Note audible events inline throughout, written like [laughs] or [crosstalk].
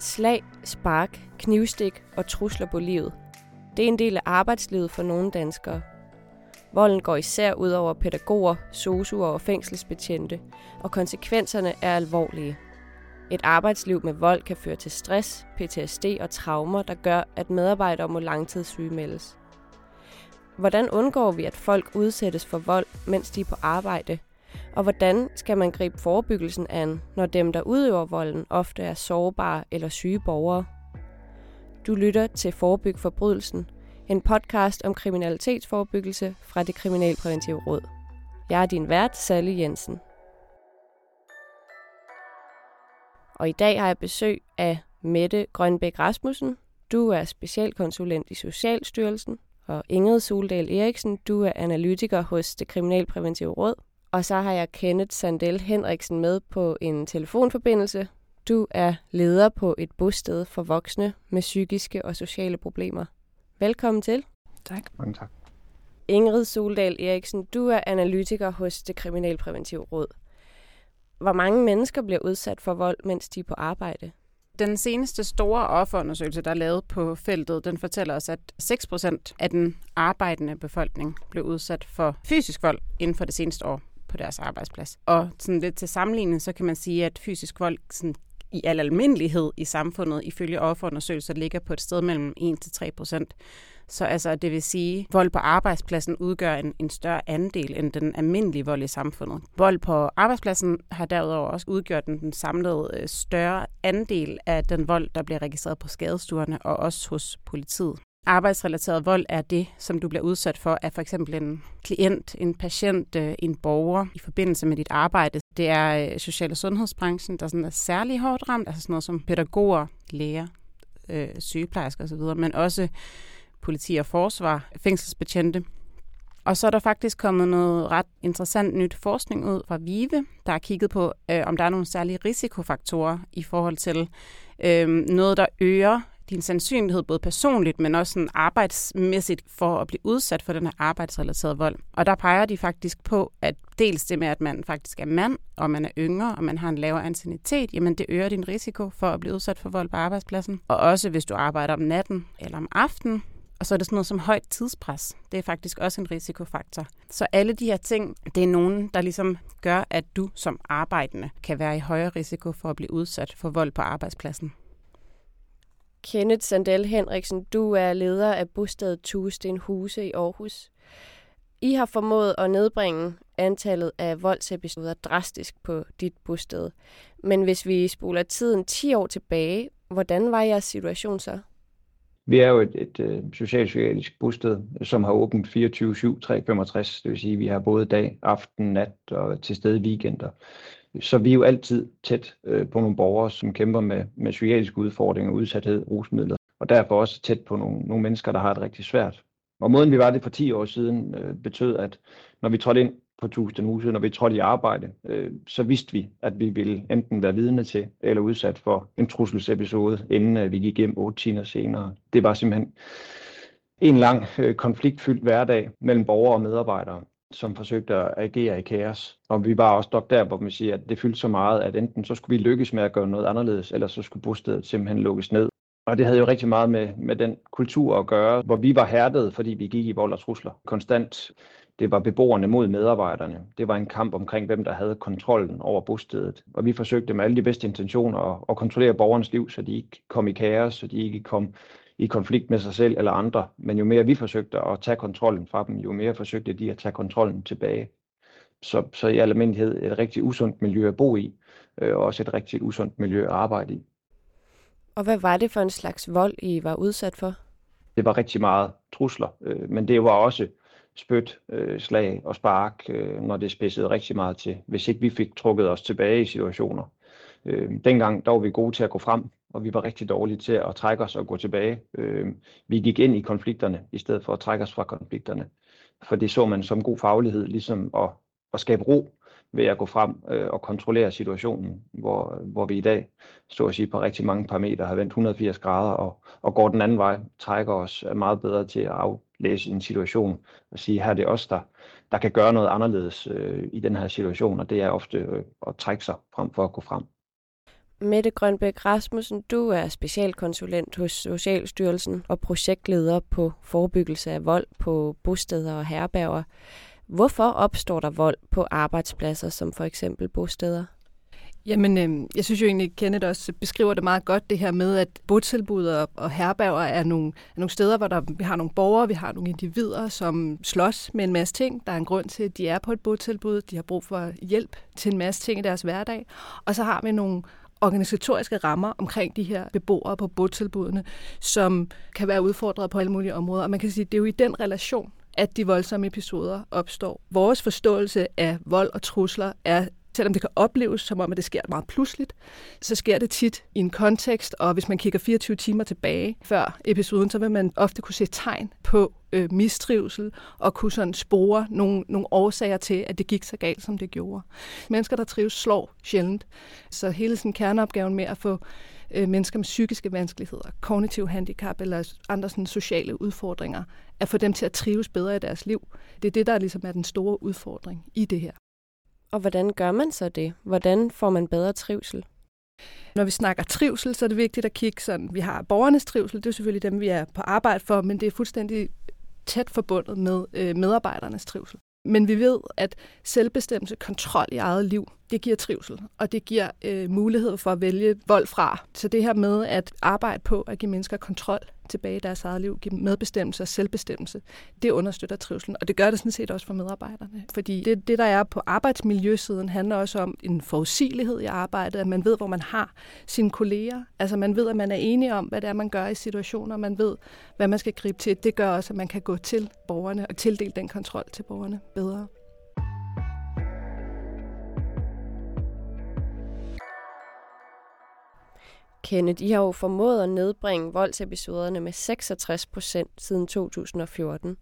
Slag, spark, knivstik og trusler på livet. Det er en del af arbejdslivet for nogle danskere. Volden går især ud over pædagoger, sosuer og fængselsbetjente, og konsekvenserne er alvorlige. Et arbejdsliv med vold kan føre til stress, PTSD og traumer, der gør, at medarbejdere må langtidssygemeldes. Hvordan undgår vi, at folk udsættes for vold, mens de er på arbejde? Og hvordan skal man gribe forebyggelsen an, når dem, der udøver volden, ofte er sårbare eller syge borgere? Du lytter til Forebyg Forbrydelsen, en podcast om kriminalitetsforebyggelse fra det Kriminalpræventive Råd. Jeg er din vært, Sally Jensen. Og i dag har jeg besøg af Mette Grønbæk Rasmussen. Du er specialkonsulent i Socialstyrelsen. Og Ingrid Soldal Eriksen, du er analytiker hos det Kriminalpræventive Råd. Og så har jeg Kenneth Sandel Henriksen med på en telefonforbindelse. Du er leder på et bosted for voksne med psykiske og sociale problemer. Velkommen til. Tak. Mange tak. Ingrid Soldal Eriksen, du er analytiker hos det Kriminalpræventive Råd. Hvor mange mennesker bliver udsat for vold, mens de er på arbejde? Den seneste store offerundersøgelse, der er lavet på feltet, den fortæller os, at 6% af den arbejdende befolkning blev udsat for fysisk vold inden for det seneste år på deres arbejdsplads. Og sådan lidt til sammenligning, så kan man sige, at fysisk vold sådan i al almindelighed i samfundet, ifølge offerundersøgelser, ligger på et sted mellem 1-3 procent. Så altså, det vil sige, at vold på arbejdspladsen udgør en, en større andel end den almindelige vold i samfundet. Vold på arbejdspladsen har derudover også udgjort den, den samlede øh, større andel af den vold, der bliver registreret på skadestuerne og også hos politiet. Arbejdsrelateret vold er det, som du bliver udsat for af for eksempel en klient, en patient, øh, en borger i forbindelse med dit arbejde. Det er øh, social- og sundhedsbranchen, der sådan er særlig hårdt ramt, altså sådan noget som pædagoger, læger, øh, sygeplejersker osv., men også politi og forsvar, fængselsbetjente. Og så er der faktisk kommet noget ret interessant nyt forskning ud fra VIVE, der har kigget på, øh, om der er nogle særlige risikofaktorer i forhold til øh, noget, der øger din sandsynlighed både personligt, men også sådan arbejdsmæssigt for at blive udsat for den her arbejdsrelaterede vold. Og der peger de faktisk på, at dels det med, at man faktisk er mand, og man er yngre, og man har en lavere anciennitet, jamen det øger din risiko for at blive udsat for vold på arbejdspladsen. Og også hvis du arbejder om natten eller om aftenen, og så er det sådan noget som højt tidspres. Det er faktisk også en risikofaktor. Så alle de her ting, det er nogen, der ligesom gør, at du som arbejdende kan være i højere risiko for at blive udsat for vold på arbejdspladsen. Kenneth Sandel Henriksen, du er leder af bostedet Tuesten Huse i Aarhus. I har formået at nedbringe antallet af voldsepisoder drastisk på dit bosted. Men hvis vi spoler tiden 10 år tilbage, hvordan var jeres situation så? Vi er jo et, et, et socialpsykiatrisk bosted, som har åbent 24-7, 365. Det vil sige, at vi har både dag, aften, nat og til stede weekender. Så vi er jo altid tæt øh, på nogle borgere, som kæmper med, med psykiatriske udfordringer, udsathed, rusmidler, og derfor også tæt på nogle, nogle mennesker, der har det rigtig svært. Og måden vi var det for 10 år siden, øh, betød, at når vi trådte ind på Tustenhuset, når vi trådte i arbejde, øh, så vidste vi, at vi ville enten være vidne til eller udsat for en trusselsepisode, inden øh, vi gik hjem 8 timer senere. Det var simpelthen en lang øh, konfliktfyldt hverdag mellem borgere og medarbejdere som forsøgte at agere i kaos. Og vi var også nok der, hvor man siger, at det fyldte så meget, at enten så skulle vi lykkes med at gøre noget anderledes, eller så skulle bostedet simpelthen lukkes ned. Og det havde jo rigtig meget med, med den kultur at gøre, hvor vi var hærdet, fordi vi gik i vold og trusler konstant. Det var beboerne mod medarbejderne. Det var en kamp omkring, hvem der havde kontrollen over bostedet. Og vi forsøgte med alle de bedste intentioner at, at kontrollere borgernes liv, så de ikke kom i kaos, så de ikke kom i konflikt med sig selv eller andre. Men jo mere vi forsøgte at tage kontrollen fra dem, jo mere forsøgte de at tage kontrollen tilbage. Så, så i almindelighed et rigtig usundt miljø at bo i, øh, og også et rigtig usundt miljø at arbejde i. Og hvad var det for en slags vold, I var udsat for? Det var rigtig meget trusler, øh, men det var også spyt, øh, slag og spark, øh, når det spidsede rigtig meget til, hvis ikke vi fik trukket os tilbage i situationer. Øh, dengang der var vi gode til at gå frem, og vi var rigtig dårlige til at trække os og gå tilbage. Øh, vi gik ind i konflikterne, i stedet for at trække os fra konflikterne. For det så man som god faglighed, ligesom at, at skabe ro ved at gå frem øh, og kontrollere situationen, hvor, hvor vi i dag, så at sige, på rigtig mange parametre har vendt 180 grader og, og går den anden vej, trækker os meget bedre til at aflæse en situation og sige, her er det os, der, der kan gøre noget anderledes øh, i den her situation, og det er ofte øh, at trække sig frem for at gå frem. Mette Grønbæk Rasmussen, du er specialkonsulent hos Socialstyrelsen og projektleder på forebyggelse af vold på bosteder og herberger. Hvorfor opstår der vold på arbejdspladser som for eksempel bosteder? Jamen, øh, jeg synes jo egentlig, at Kenneth også beskriver det meget godt, det her med, at botilbud og, og herberger er nogle, er nogle steder, hvor der, vi har nogle borgere, vi har nogle individer, som slås med en masse ting. Der er en grund til, at de er på et botilbud. De har brug for hjælp til en masse ting i deres hverdag. Og så har vi nogle organisatoriske rammer omkring de her beboere på botilbudene, som kan være udfordret på alle mulige områder. Og man kan sige, at det er jo i den relation, at de voldsomme episoder opstår. Vores forståelse af vold og trusler er selvom det kan opleves som om, at det sker meget pludseligt, så sker det tit i en kontekst, og hvis man kigger 24 timer tilbage før episoden, så vil man ofte kunne se tegn på øh, mistrivsel og kunne sådan spore nogle, nogle årsager til, at det gik så galt, som det gjorde. Mennesker, der trives, slår sjældent. Så hele sådan kerneopgaven med at få øh, mennesker med psykiske vanskeligheder, kognitiv handicap eller andre sådan sociale udfordringer, at få dem til at trives bedre i deres liv. Det er det, der ligesom er den store udfordring i det her. Og hvordan gør man så det? Hvordan får man bedre trivsel? Når vi snakker trivsel, så er det vigtigt at kigge sådan, vi har borgernes trivsel, det er selvfølgelig dem, vi er på arbejde for, men det er fuldstændig tæt forbundet med øh, medarbejdernes trivsel. Men vi ved, at selvbestemmelse, kontrol i eget liv, det giver trivsel, og det giver øh, mulighed for at vælge vold fra. Så det her med at arbejde på at give mennesker kontrol tilbage i deres eget liv, give dem medbestemmelse og selvbestemmelse, det understøtter trivselen, og det gør det sådan set også for medarbejderne. Fordi det, det der er på arbejdsmiljøsiden, handler også om en forudsigelighed i arbejdet, at man ved, hvor man har sine kolleger. Altså man ved, at man er enige om, hvad det er, man gør i situationer, man ved, hvad man skal gribe til. Det gør også, at man kan gå til borgerne og tildele den kontrol til borgerne bedre. Kenneth, I har jo formået at nedbringe voldsepisoderne med 66 procent siden 2014.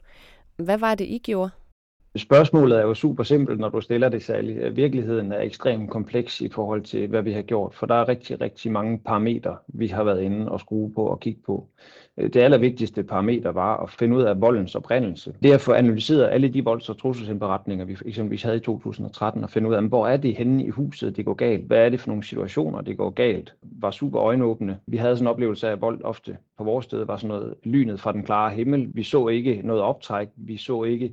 Hvad var det, I gjorde? Spørgsmålet er jo super simpelt, når du stiller det særligt. Virkeligheden er ekstremt kompleks i forhold til, hvad vi har gjort, for der er rigtig, rigtig mange parametre, vi har været inde og skrue på og kigge på. Det allervigtigste parameter var at finde ud af voldens oprindelse. Det at få analyseret alle de volds- og trusselsindberetninger, vi eksempelvis havde i 2013, og finde ud af, hvor er det henne i huset, det går galt? Hvad er det for nogle situationer, det går galt? Var super øjenåbne. Vi havde sådan en oplevelse af, at vold ofte på vores sted var sådan noget lynet fra den klare himmel. Vi så ikke noget optræk. Vi så ikke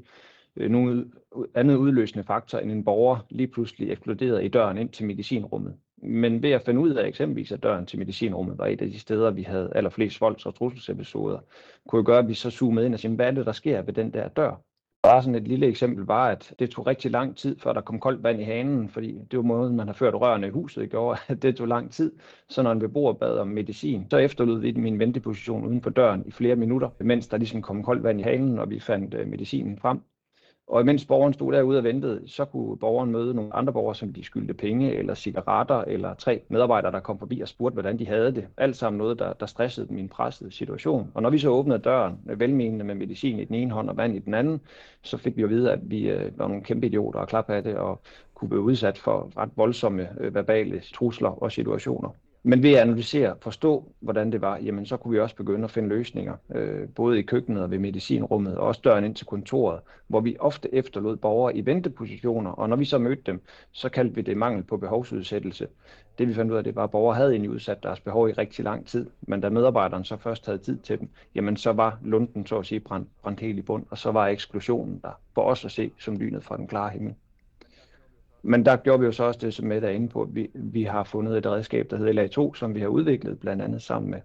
Øh, nogen andet udløsende faktor end en borger lige pludselig eksploderede i døren ind til medicinrummet. Men ved at finde ud af eksempelvis, at døren til medicinrummet var et af de steder, vi havde allerflest volds- og trusselsepisoder, kunne jo gøre, at vi så zoomede ind og sagde, hvad er det, der sker ved den der dør? Bare sådan et lille eksempel var, at det tog rigtig lang tid, før der kom koldt vand i hanen, fordi det var måden, man har ført rørene i huset i går, at det tog lang tid. Så når en beboer bad om medicin, så efterlod vi min venteposition uden for døren i flere minutter, mens der ligesom kom koldt vand i hanen, og vi fandt øh, medicinen frem. Og imens borgeren stod derude og ventede, så kunne borgeren møde nogle andre borgere, som de skyldte penge, eller cigaretter, eller tre medarbejdere, der kom forbi og spurgte, hvordan de havde det. Alt sammen noget, der, der stressede min pressede situation. Og når vi så åbnede døren, velmenende med medicin i den ene hånd og vand i den anden, så fik vi at vide, at vi øh, var nogle kæmpe idioter og klap af det, og kunne blive udsat for ret voldsomme øh, verbale trusler og situationer. Men ved at analysere, forstå, hvordan det var, jamen så kunne vi også begynde at finde løsninger, øh, både i køkkenet og ved medicinrummet, og også døren ind til kontoret, hvor vi ofte efterlod borgere i ventepositioner, og når vi så mødte dem, så kaldte vi det mangel på behovsudsættelse. Det vi fandt ud af, det var, at borgere havde egentlig udsat deres behov i rigtig lang tid, men da medarbejderen så først havde tid til dem, jamen så var lunden så at sige brændt, brændt helt i bund, og så var eksklusionen der for os at se som lynet fra den klare himmel. Men der gjorde vi jo så også det, som Mette er inde på. Vi, vi har fundet et redskab, der hedder LA2, som vi har udviklet blandt andet sammen med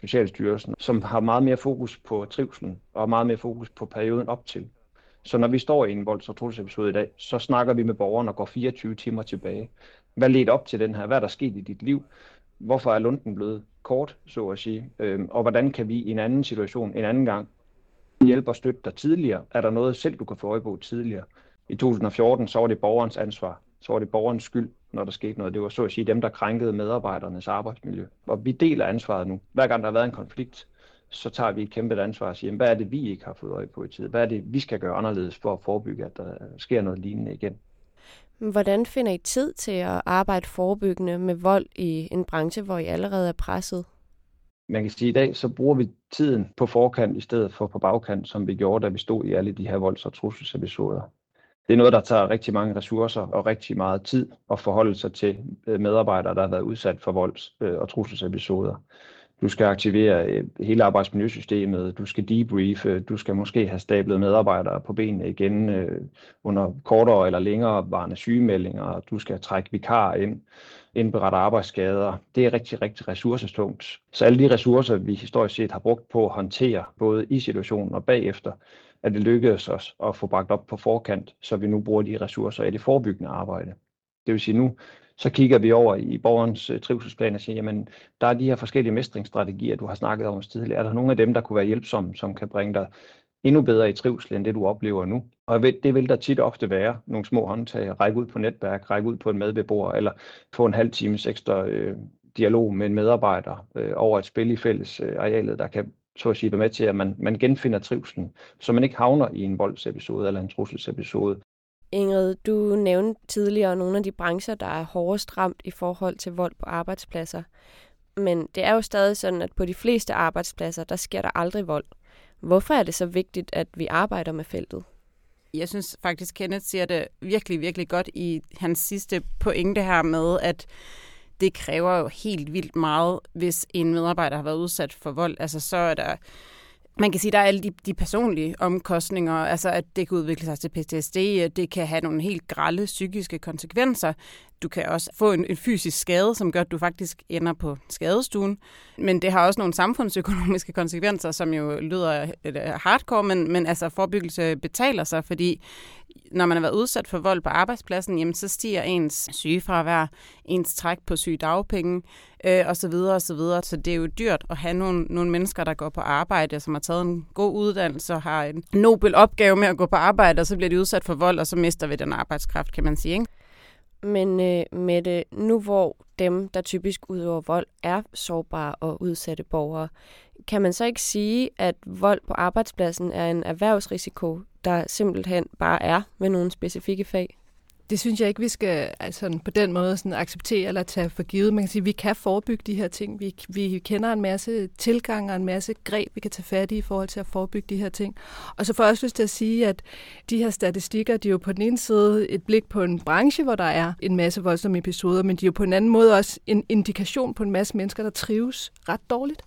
Socialstyrelsen, som har meget mere fokus på trivselen og meget mere fokus på perioden op til. Så når vi står i en volds- og trusselsepisode i dag, så snakker vi med borgeren og går 24 timer tilbage. Hvad ledte op til den her? Hvad er der sket i dit liv? Hvorfor er lunden blevet kort, så at sige? Øhm, og hvordan kan vi i en anden situation, en anden gang, hjælpe og støtte dig tidligere? Er der noget selv, du kan få øje på tidligere? I 2014, så var det borgerens ansvar så var det borgerens skyld, når der skete noget. Det var så at sige dem, der krænkede medarbejdernes arbejdsmiljø. Og vi deler ansvaret nu. Hver gang der har været en konflikt, så tager vi et kæmpe ansvar og siger, hvad er det, vi ikke har fået øje på i tid? Hvad er det, vi skal gøre anderledes for at forebygge, at der sker noget lignende igen? Hvordan finder I tid til at arbejde forebyggende med vold i en branche, hvor I allerede er presset? Man kan sige, at i dag så bruger vi tiden på forkant i stedet for på bagkant, som vi gjorde, da vi stod i alle de her volds- og trusselsepisoder. Det er noget, der tager rigtig mange ressourcer og rigtig meget tid at forholde sig til øh, medarbejdere, der har været udsat for volds- øh, og trusselsepisoder. Du skal aktivere øh, hele arbejdsmiljøsystemet, du skal debriefe, du skal måske have stablet medarbejdere på benene igen under kortere eller længere varende sygemeldinger, du skal trække vikar ind, indberette arbejdsskader. Det er rigtig, rigtig ressourcestungt. Så alle de ressourcer, vi historisk set har brugt på at håndtere, både i situationen og bagefter, at det lykkedes os at få bragt op på forkant, så vi nu bruger de ressourcer i det forebyggende arbejde. Det vil sige nu, så kigger vi over i borgerens øh, trivselsplan og siger, jamen, der er de her forskellige mestringsstrategier, du har snakket om tidligere. Er der nogle af dem, der kunne være hjælpsomme, som kan bringe dig endnu bedre i trivsel, end det du oplever nu? Og det vil der tit ofte være nogle små håndtag, række ud på netværk, række ud på en medbeboer, eller få en halv times ekstra øh, dialog med en medarbejder øh, over et spil i fælles øh, arealet, der kan så at sige, være med til, at man, man genfinder trivselen, så man ikke havner i en voldsepisode eller en trusselsepisode. Ingrid, du nævnte tidligere nogle af de brancher, der er hårdest ramt i forhold til vold på arbejdspladser. Men det er jo stadig sådan, at på de fleste arbejdspladser, der sker der aldrig vold. Hvorfor er det så vigtigt, at vi arbejder med feltet? Jeg synes faktisk, Kenneth siger det virkelig, virkelig godt i hans sidste pointe her med, at det kræver jo helt vildt meget, hvis en medarbejder har været udsat for vold. Altså så er der man kan sige, at der er alle de, de personlige omkostninger, altså at det kan udvikle sig til PTSD, det kan have nogle helt grælde psykiske konsekvenser. Du kan også få en, en fysisk skade, som gør, at du faktisk ender på skadestuen. Men det har også nogle samfundsøkonomiske konsekvenser, som jo lyder øh, hardcore, men, men altså forebyggelse betaler sig, fordi når man har været udsat for vold på arbejdspladsen, jamen så stiger ens sygefravær, ens træk på sygedagpenge øh, osv. osv. Så det er jo dyrt at have nogle, nogle mennesker, der går på arbejde, som har taget en god uddannelse og har en nobel opgave med at gå på arbejde, og så bliver de udsat for vold, og så mister vi den arbejdskraft, kan man sige. Ikke? Men øh, med det, nu hvor dem, der typisk udøver vold, er sårbare og udsatte borgere, kan man så ikke sige, at vold på arbejdspladsen er en erhvervsrisiko, der simpelthen bare er ved nogle specifikke fag? Det synes jeg ikke, vi skal altså, på den måde sådan, acceptere eller tage for givet. Man kan sige, at vi kan forebygge de her ting. Vi, vi kender en masse tilgange og en masse greb, vi kan tage fat i i forhold til at forebygge de her ting. Og så får jeg også lyst til at sige, at de her statistikker, de er jo på den ene side et blik på en branche, hvor der er en masse voldsomme episoder, men de er jo på en anden måde også en indikation på en masse mennesker, der trives ret dårligt.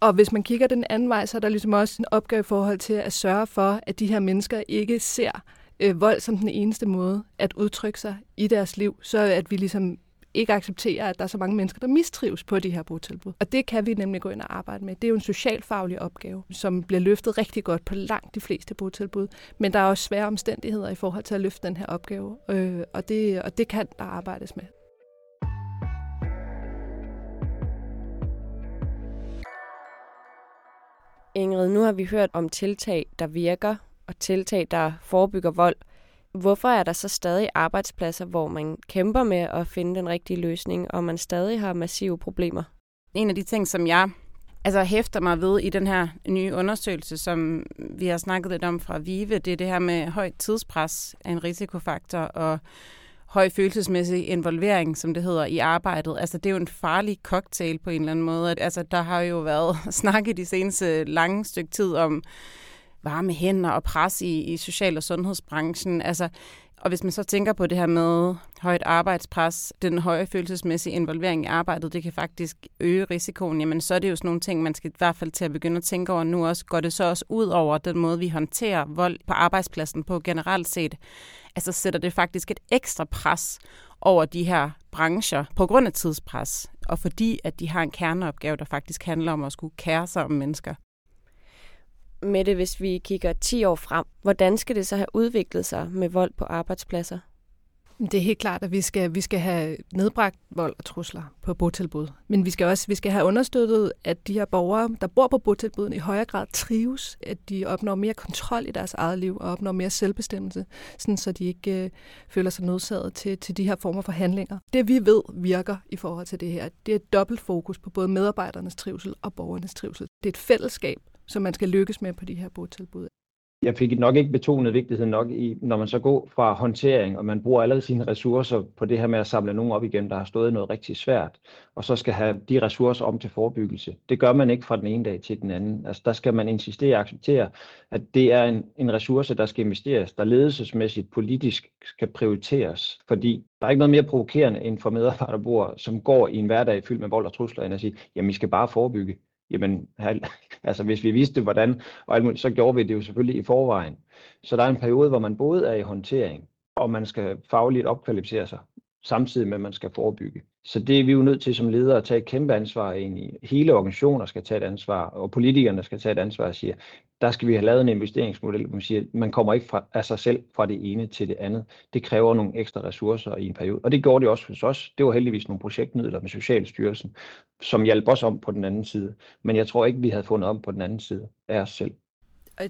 Og hvis man kigger den anden vej, så er der ligesom også en opgave i forhold til at sørge for, at de her mennesker ikke ser øh, vold som den eneste måde at udtrykke sig i deres liv, så at vi ligesom ikke accepterer, at der er så mange mennesker, der mistrives på de her botilbud. Og det kan vi nemlig gå ind og arbejde med. Det er jo en socialfaglig opgave, som bliver løftet rigtig godt på langt de fleste botilbud. Men der er også svære omstændigheder i forhold til at løfte den her opgave, øh, og, det, og det kan der arbejdes med. Ingrid, nu har vi hørt om tiltag, der virker, og tiltag, der forebygger vold. Hvorfor er der så stadig arbejdspladser, hvor man kæmper med at finde den rigtige løsning, og man stadig har massive problemer? En af de ting, som jeg altså hæfter mig ved i den her nye undersøgelse, som vi har snakket lidt om fra VIVE, det er det her med højt tidspres af en risikofaktor, og høj følelsesmæssig involvering, som det hedder, i arbejdet. Altså, det er jo en farlig cocktail på en eller anden måde. Altså, der har jo været [laughs] snak i de seneste lange stykke tid om varme hænder og pres i, i social- og sundhedsbranchen. Altså, og hvis man så tænker på det her med højt arbejdspres, den høje følelsesmæssige involvering i arbejdet, det kan faktisk øge risikoen, jamen så er det jo sådan nogle ting, man skal i hvert fald til at begynde at tænke over nu også. Går det så også ud over den måde, vi håndterer vold på arbejdspladsen på generelt set? Altså sætter det faktisk et ekstra pres over de her brancher på grund af tidspres, og fordi at de har en kerneopgave, der faktisk handler om at skulle kære sig om mennesker med det, hvis vi kigger 10 år frem. Hvordan skal det så have udviklet sig med vold på arbejdspladser? Det er helt klart, at vi skal, vi skal have nedbragt vold og trusler på botilbud. Men vi skal også vi skal have understøttet, at de her borgere, der bor på botilbuden, i højere grad trives, at de opnår mere kontrol i deres eget liv og opnår mere selvbestemmelse, sådan så de ikke øh, føler sig nødsaget til, til de her former for handlinger. Det vi ved virker i forhold til det her, det er et dobbelt fokus på både medarbejdernes trivsel og borgernes trivsel. Det er et fællesskab, som man skal lykkes med på de her botilbud. jeg fik nok ikke betonet vigtigheden nok i, når man så går fra håndtering, og man bruger alle sine ressourcer på det her med at samle nogen op igen, der har stået noget rigtig svært, og så skal have de ressourcer om til forebyggelse. Det gør man ikke fra den ene dag til den anden. Altså der skal man insistere og acceptere, at det er en, en ressource, der skal investeres, der ledelsesmæssigt politisk skal prioriteres, fordi der er ikke noget mere provokerende end for medarbejdere, som går i en hverdag fyldt med vold og trusler, end at sige, jamen vi skal bare forebygge jamen, [laughs] altså hvis vi vidste hvordan, og alt muligt, så gjorde vi det jo selvfølgelig i forvejen. Så der er en periode, hvor man både er i håndtering, og man skal fagligt opkvalificere sig, samtidig med, at man skal forebygge. Så det er vi jo nødt til som ledere at tage et kæmpe ansvar ind i. Hele organisationer skal tage et ansvar, og politikerne skal tage et ansvar og sige, der skal vi have lavet en investeringsmodel, hvor man siger, man kommer ikke fra, af sig selv fra det ene til det andet. Det kræver nogle ekstra ressourcer i en periode. Og det gjorde det også hos os. Det var heldigvis nogle projektmidler med Socialstyrelsen, som hjalp os om på den anden side. Men jeg tror ikke, vi havde fundet om på den anden side af os selv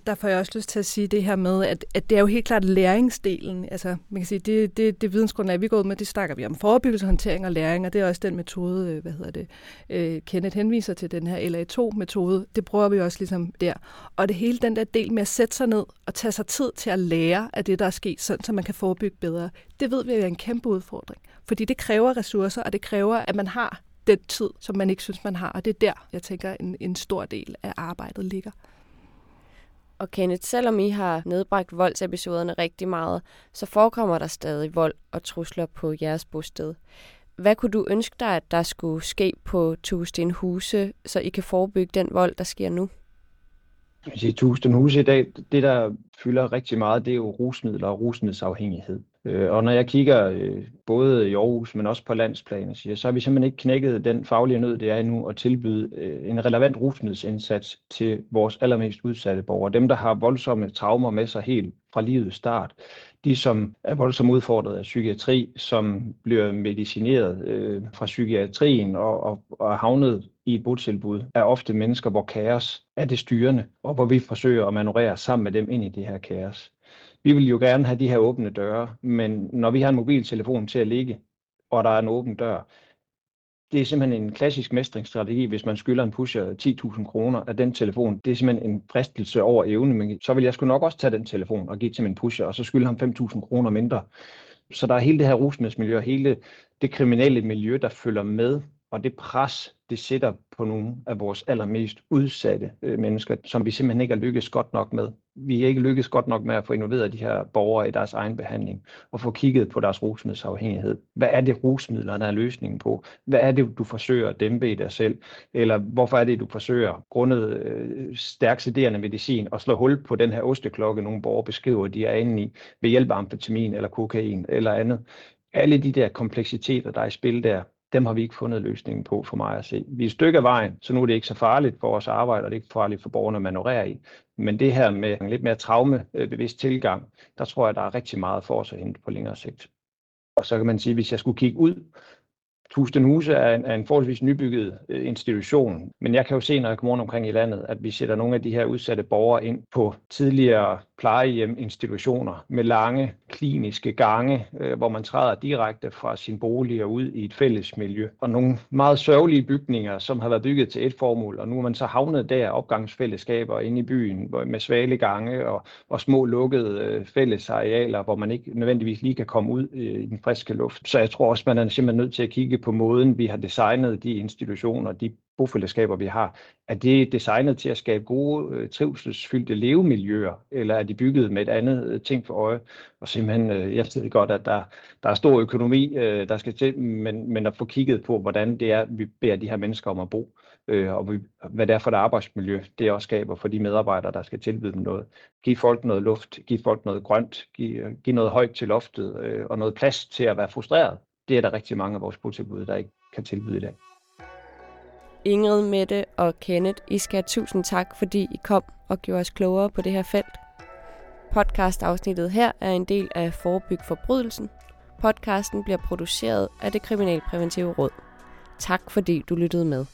der får jeg også lyst til at sige det her med, at, at det er jo helt klart læringsdelen. Altså, man kan sige, det, det, det vidensgrundlag, vi går ud med, det snakker vi om forebyggelse, håndtering og læring, og det er også den metode, øh, hvad hedder det, uh, Kenneth henviser til, den her LA2-metode. Det bruger vi også ligesom der. Og det hele den der del med at sætte sig ned og tage sig tid til at lære af det, der er sket, sådan, så man kan forebygge bedre, det ved vi er en kæmpe udfordring. Fordi det kræver ressourcer, og det kræver, at man har den tid, som man ikke synes, man har. Og det er der, jeg tænker, en, en stor del af arbejdet ligger. Og Kenneth, selvom I har nedbragt voldsepisoderne rigtig meget, så forekommer der stadig vold og trusler på jeres bosted. Hvad kunne du ønske dig, at der skulle ske på Tusten Huse, så I kan forebygge den vold, der sker nu? Altså, I Tusten Huse i dag, det der fylder rigtig meget, det er jo rusmidler og rusmiddelsafhængighed. Øh, og når jeg kigger øh, både i Aarhus, men også på landsplan, så har vi simpelthen ikke knækket den faglige nød, det er endnu at tilbyde øh, en relevant rusmiddelsindsats til vores allermest udsatte borgere. Dem, der har voldsomme traumer med sig helt fra livets start. De, som er voldsomt udfordret af psykiatri, som bliver medicineret øh, fra psykiatrien og, og, og er havnet i et botilbud, er ofte mennesker, hvor kaos er det styrende, og hvor vi forsøger at manøvrere sammen med dem ind i det her kaos vi vil jo gerne have de her åbne døre, men når vi har en mobiltelefon til at ligge, og der er en åben dør, det er simpelthen en klassisk mestringsstrategi, hvis man skylder en pusher 10.000 kroner af den telefon. Det er simpelthen en fristelse over evne, men så vil jeg sgu nok også tage den telefon og give til min pusher, og så skylde ham 5.000 kroner mindre. Så der er hele det her rusmiddelsmiljø, hele det kriminelle miljø, der følger med, og det pres, det sætter på nogle af vores allermest udsatte øh, mennesker, som vi simpelthen ikke har lykkes godt nok med. Vi er ikke lykkes godt nok med at få involveret de her borgere i deres egen behandling og få kigget på deres rusmiddelsafhængighed. Hvad er det rusmidlerne er løsningen på? Hvad er det, du forsøger at dæmpe i dig selv? Eller hvorfor er det, du forsøger, grundet øh, stærk sederende medicin, at slå hul på den her osteklokke, nogle borgere beskriver, de er inde i, ved hjælp af amfetamin eller kokain eller andet? Alle de der kompleksiteter, der er i spil der, dem har vi ikke fundet løsningen på for mig at se. Vi er et stykke af vejen, så nu er det ikke så farligt for vores arbejde, og det er ikke farligt for borgerne at manøvrere i. Men det her med en lidt mere traumebevidst tilgang, der tror jeg, der er rigtig meget for os at hente på længere sigt. Og så kan man sige, hvis jeg skulle kigge ud Tustenhuse er en, er en forholdsvis nybygget øh, institution, men jeg kan jo se, når jeg kommer rundt omkring i landet, at vi sætter nogle af de her udsatte borgere ind på tidligere plejehjeminstitutioner med lange kliniske gange, øh, hvor man træder direkte fra sin bolig og ud i et fælles miljø. Og nogle meget sørgelige bygninger, som har været bygget til et formål, og nu er man så havnet der opgangsfællesskaber inde i byen med svale gange og, og små lukkede øh, fællesarealer, hvor man ikke nødvendigvis lige kan komme ud øh, i den friske luft. Så jeg tror også, man er simpelthen nødt til at kigge på måden, vi har designet de institutioner, de bofællesskaber, vi har, er det designet til at skabe gode, øh, trivselsfyldte levemiljøer, eller er de bygget med et andet øh, ting for øje? Og simpelthen, øh, jeg ved godt, at der, der er stor økonomi, der skal til, men, men at få kigget på, hvordan det er, vi beder de her mennesker om at bo, og hvad det er for et arbejdsmiljø, det også skaber for de medarbejdere, der skal tilbyde dem noget. Giv folk noget luft, giv folk noget grønt, giv, giv noget højt til loftet, og noget plads til at være frustreret. Det er der rigtig mange af vores botilbud, der ikke kan tilbyde i dag. Ingrid, Mette og Kenneth, I skal have tusind tak, fordi I kom og gjorde os klogere på det her felt. Podcast-afsnittet her er en del af Forebyg Forbrydelsen. Podcasten bliver produceret af det Kriminalpræventive Råd. Tak fordi du lyttede med.